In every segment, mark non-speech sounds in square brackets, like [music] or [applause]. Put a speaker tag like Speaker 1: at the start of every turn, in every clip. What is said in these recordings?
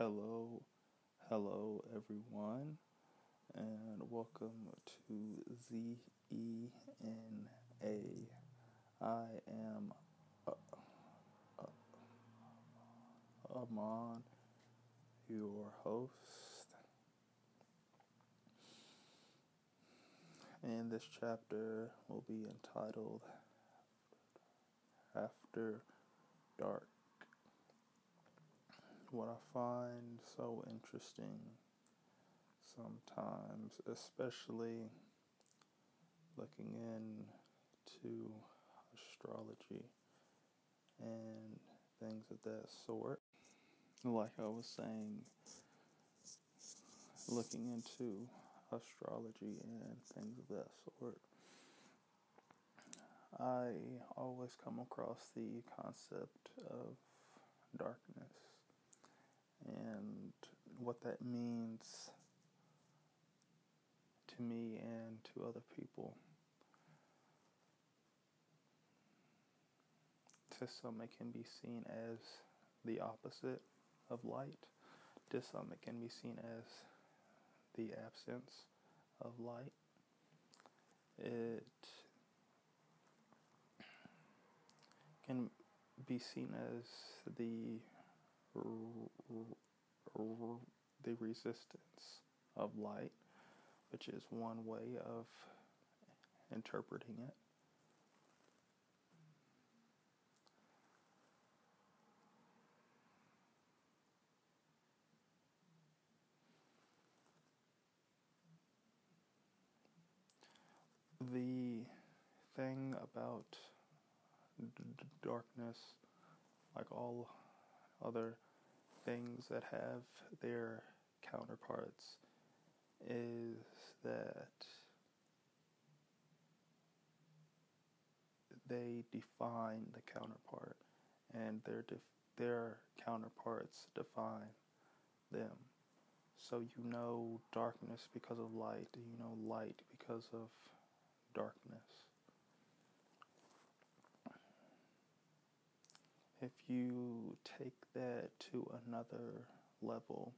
Speaker 1: Hello, hello everyone, and welcome to Z E N A. I am uh, uh, Aman, your host. And this chapter will be entitled After Dark what I find so interesting sometimes, especially looking into astrology and things of that sort. Like I was saying, looking into astrology and things of that sort, I always come across the concept of darkness and what that means to me and to other people. To some, it can be seen as the opposite of light. To some, it can be seen as the absence of light. It can be seen as the the resistance of light, which is one way of interpreting it. The thing about d- darkness, like all other things that have their counterparts is that they define the counterpart and their def- their counterparts define them. So you know darkness because of light, you know light because of darkness. if you take that to another level,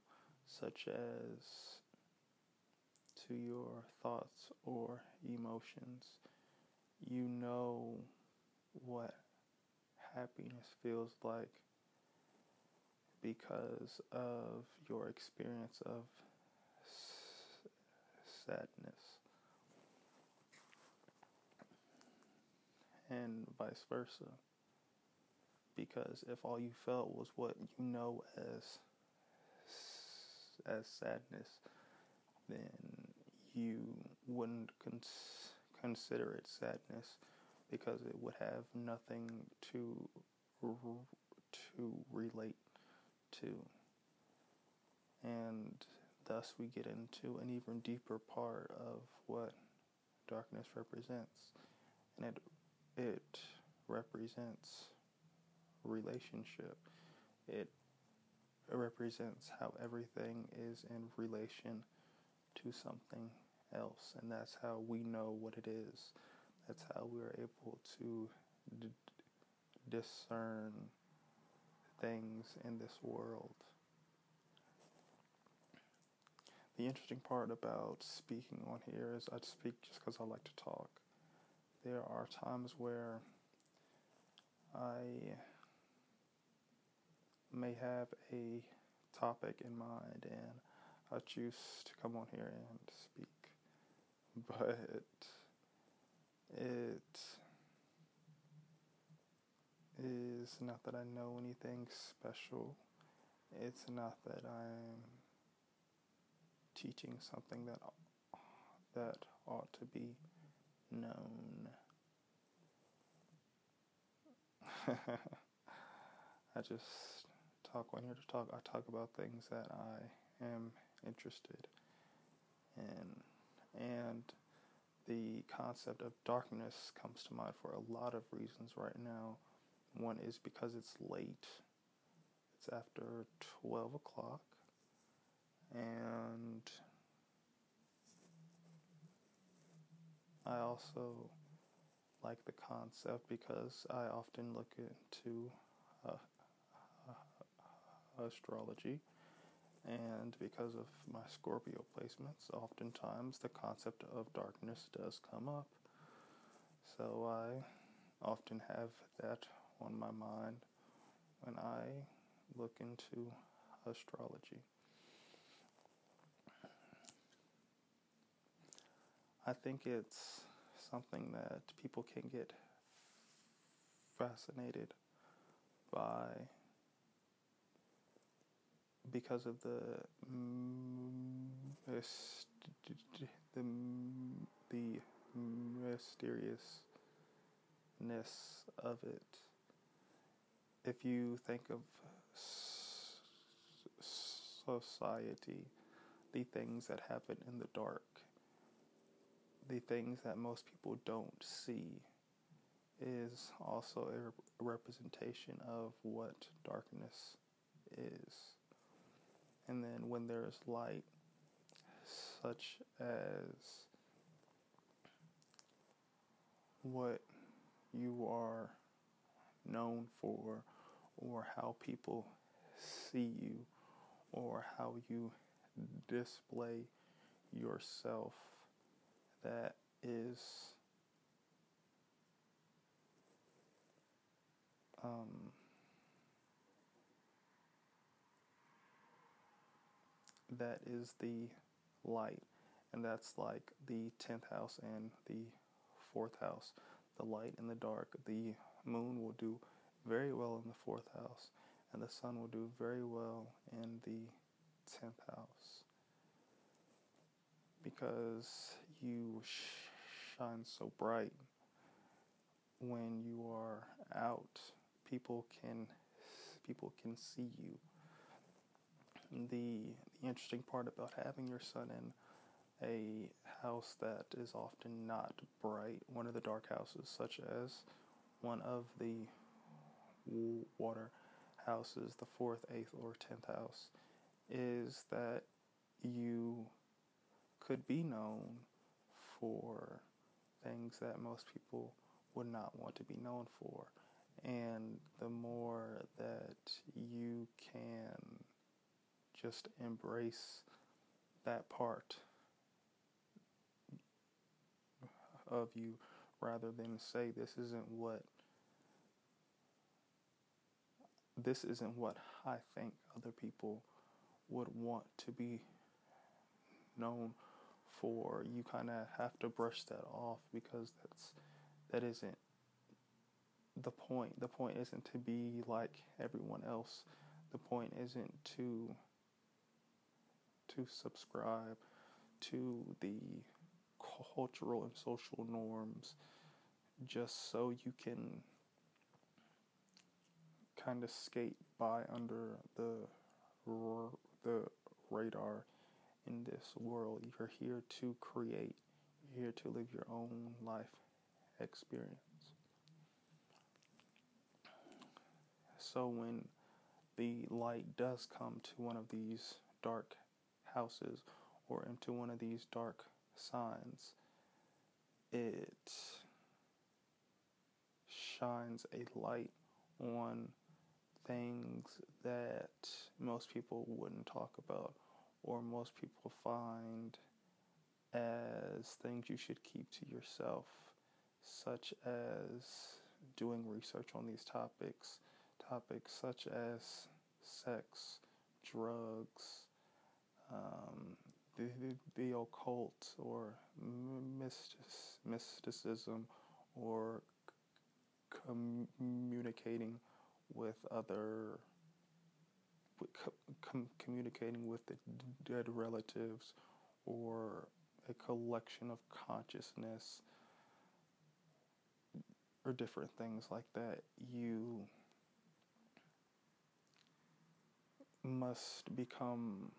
Speaker 1: such as to your thoughts or emotions, you know what happiness feels like because of your experience of s- sadness. And vice versa because if all you felt was what you know as as sadness, then you wouldn't cons- consider it sadness because it would have nothing to to relate to. And thus we get into an even deeper part of what darkness represents. And it it represents relationship. It represents how everything is in relation to something else, and that's how we know what it is. That's how we're able to d- discern things in this world. The interesting part about speaking on here is I speak just because I like to talk. There are times where I may have a topic in mind and I choose to come on here and speak. But it is not that I know anything special. It's not that I'm teaching something that that ought to be known. [laughs] I just talk when here to talk. I talk about things that I am interested in, and the concept of darkness comes to mind for a lot of reasons right now. One is because it's late. It's after 12 o'clock. And I also like the concept because I often look into astrology And because of my Scorpio placements, oftentimes the concept of darkness does come up. So I often have that on my mind when I look into astrology. I think it's something that people can get fascinated by because of the mm, the the mysteriousness of it. If you think of society, the things that happen in the dark, the things that most people don't see, is also a representation of what darkness is. And then when there's light, such as what you are known for, or how people see you, or how you display yourself, that is um, that is the light, and that's like the 10th house and the fourth house. The light and the dark. The moon will do very well in the fourth house, and the sun will do very well in the 10th house because you shine so bright when you are out people can people can see you the, the interesting part about having your sun in a house that is often not bright one of the dark houses such as one of the water houses the fourth eighth or tenth house is that you could be known for things that most people would not want to be known for. And the more that you can just embrace that part of you rather than say this isn't what this isn't what I think other people would want to be known for, you kind of have to brush that off because that's that isn't the point. The point isn't to be like everyone else. The point isn't to to subscribe to the cultural and social norms just so you can kind of skate by under the the radar in this world. You're here to create, you're here to live your own life experience. So when the light does come to one of these dark houses or into one of these dark signs, it shines a light on things that most people wouldn't talk about or most people find as things you should keep to yourself, such as doing research on these topics, topics such as sex, drugs, um, the, the, occult, or mystic, mysticism, or communicating with other com- communicating with the dead relatives or a collection of consciousness or different things like that, you must become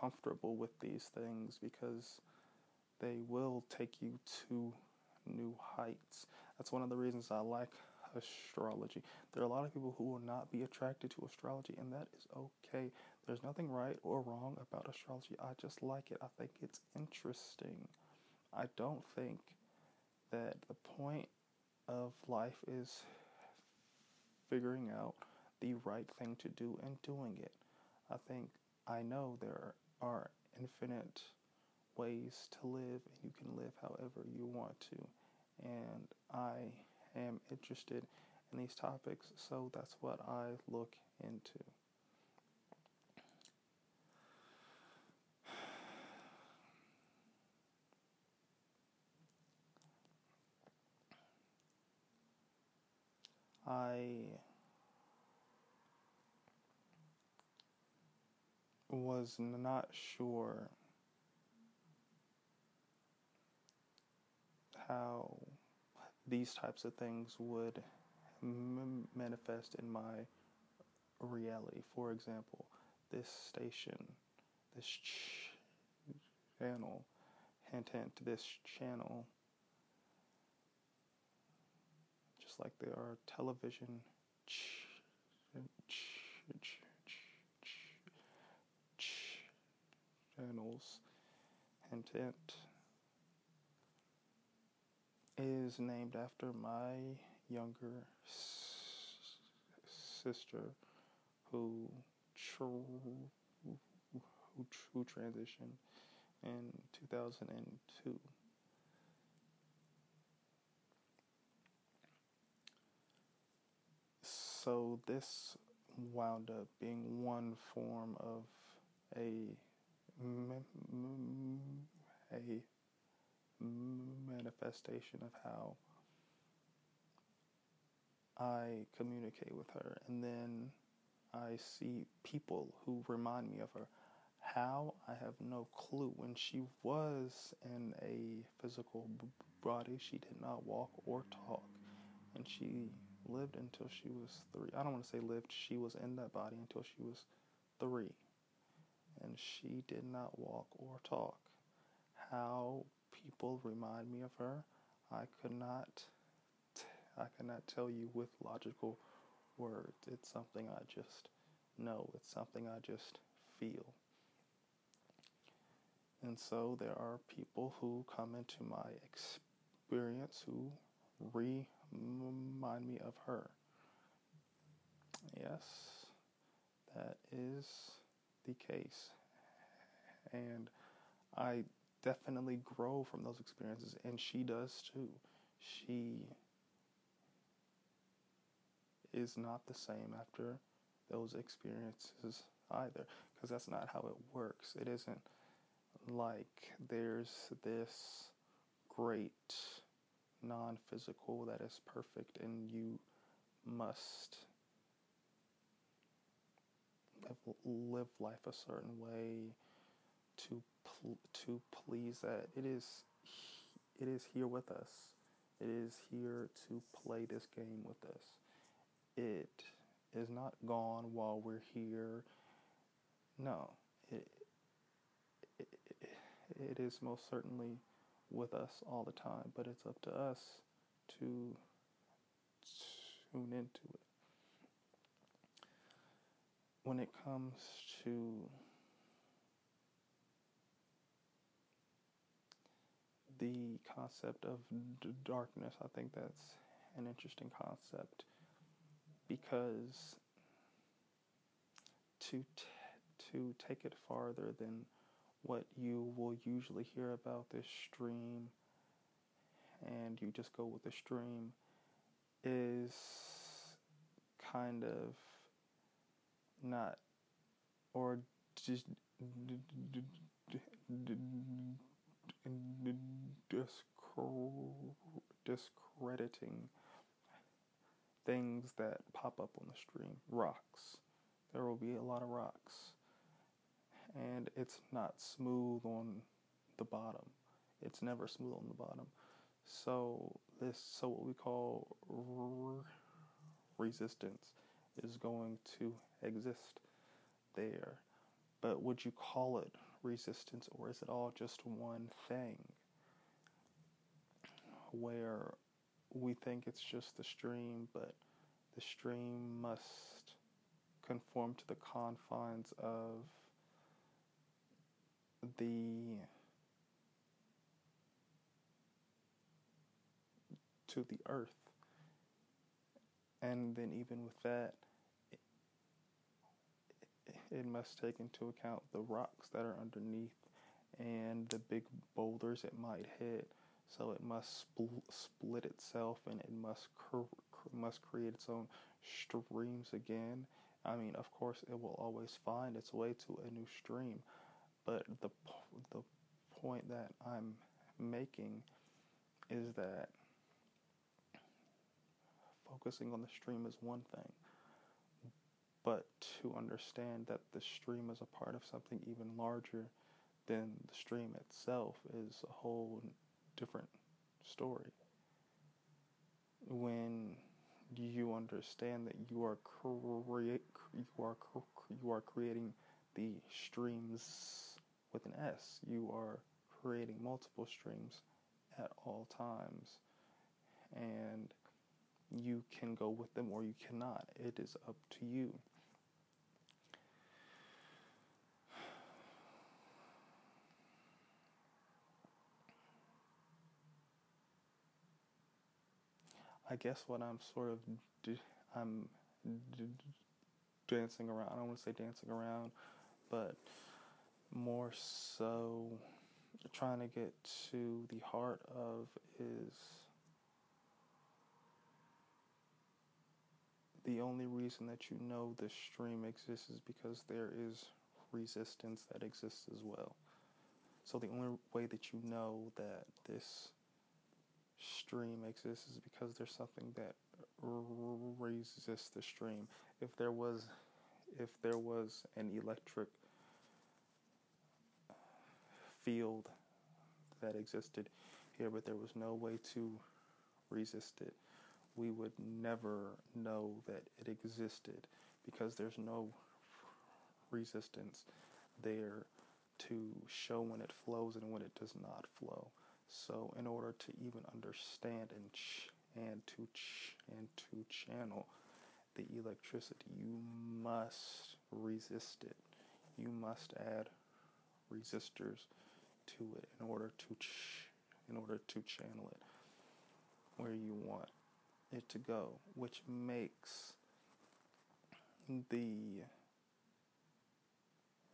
Speaker 1: comfortable with these things because they will take you to new heights. That's one of the reasons I like astrology. There are a lot of people who will not be attracted to astrology, and that is okay. There's nothing right or wrong about astrology. I just like it. I think it's interesting. I don't think that the point of life is figuring out the right thing to do and doing it. I think I know there are infinite ways to live, and you can live however you want to. And I am interested in these topics, so that's what I look into. [sighs] I was not sure how these types of things would m- manifest in my reality. For example, this station, this ch- channel, hint, hint, this channel, just like there are television ch- ch- channels, hint, hint is named after my younger s- sister who tr- who, who transitioned in 2002. So this wound up being one form of a a manifestation of how I communicate with her. And then I see people who remind me of her. How? I have no clue. When she was in a physical body, she did not walk or talk. And she lived until she was three. I don't want to say lived, she was in that body until she was three. And she did not walk or talk. How people remind me of her. I could not I cannot tell you with logical words. It's something I just know. It's something I just feel. And so there are people who come into my experience who remind me of her. Yes, that is the case. And I definitely grow from those experiences, and she does too. She is not the same after those experiences either, because that's not how it works. It isn't like there's this great non physical that is perfect, and you must live life a certain way to pl- to please that it is it is here with us. It is here to play this game with us. It is not gone while we're here. No, it, it, it is most certainly with us all the time, but it's up to us to tune into it. When it comes to the concept of d- darkness, I think that's an interesting concept because to t- to take it farther than what you will usually hear about this stream and you just go with the stream is kind of not or just discrediting things that pop up on the stream. Rocks. There will be a lot of rocks. And it's not smooth on the bottom. It's never smooth on the bottom. So this so what we call resistance is going to exist there. But would you call it resistance or is it all just one thing? Where we think it's just the stream, but the stream must conform to the confines of the to the earth. And then even with that, it must take into account the rocks that are underneath and the big boulders it might hit. So it must spl- split itself and it must cr- cr- must create its own streams again. I mean, of course, it will always find its way to a new stream, but the the point that I'm making is that focusing on the stream is one thing, but to understand that the stream is a part of something even larger than the stream itself is a whole different story. When you understand that you are create you are you are creating the streams with an S. You are creating multiple streams at all times, and you can go with them or you cannot. It is up to you. I guess what I'm sort of I'm dancing around. I don't want to say dancing around, but more so trying to get to the heart of is the only reason that you know the stream exists is because there is resistance that exists as well. So the only way that you know that this stream exists is because there's something that resists the stream. If there was if there was an electric field that existed here, but there was no way to resist it, we would never know that it existed because there's no resistance there to show when it flows and when it does not flow. So, in order to even understand and ch- and to ch- and to channel the electricity, you must resist it. You must add resistors to it in order to ch- in order to channel it where you want it to go, which makes the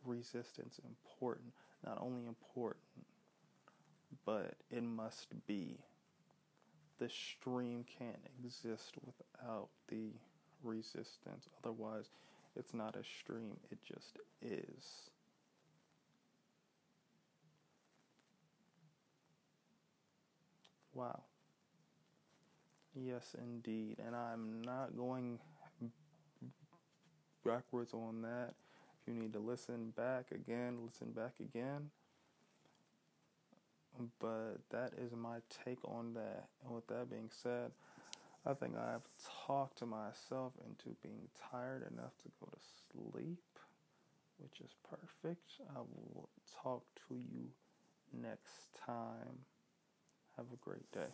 Speaker 1: resistance important. Not only important, but it must be. The stream can't exist without the resistance. Otherwise, it's not a stream, it just is. Wow. Yes, indeed. And I'm not going backwards on that. If you need to listen back again, listen back again. But that is my take on that. And with that being said, I think I've talked to myself into being tired enough to go to sleep, which is perfect. I will talk to you next time. Have a great day.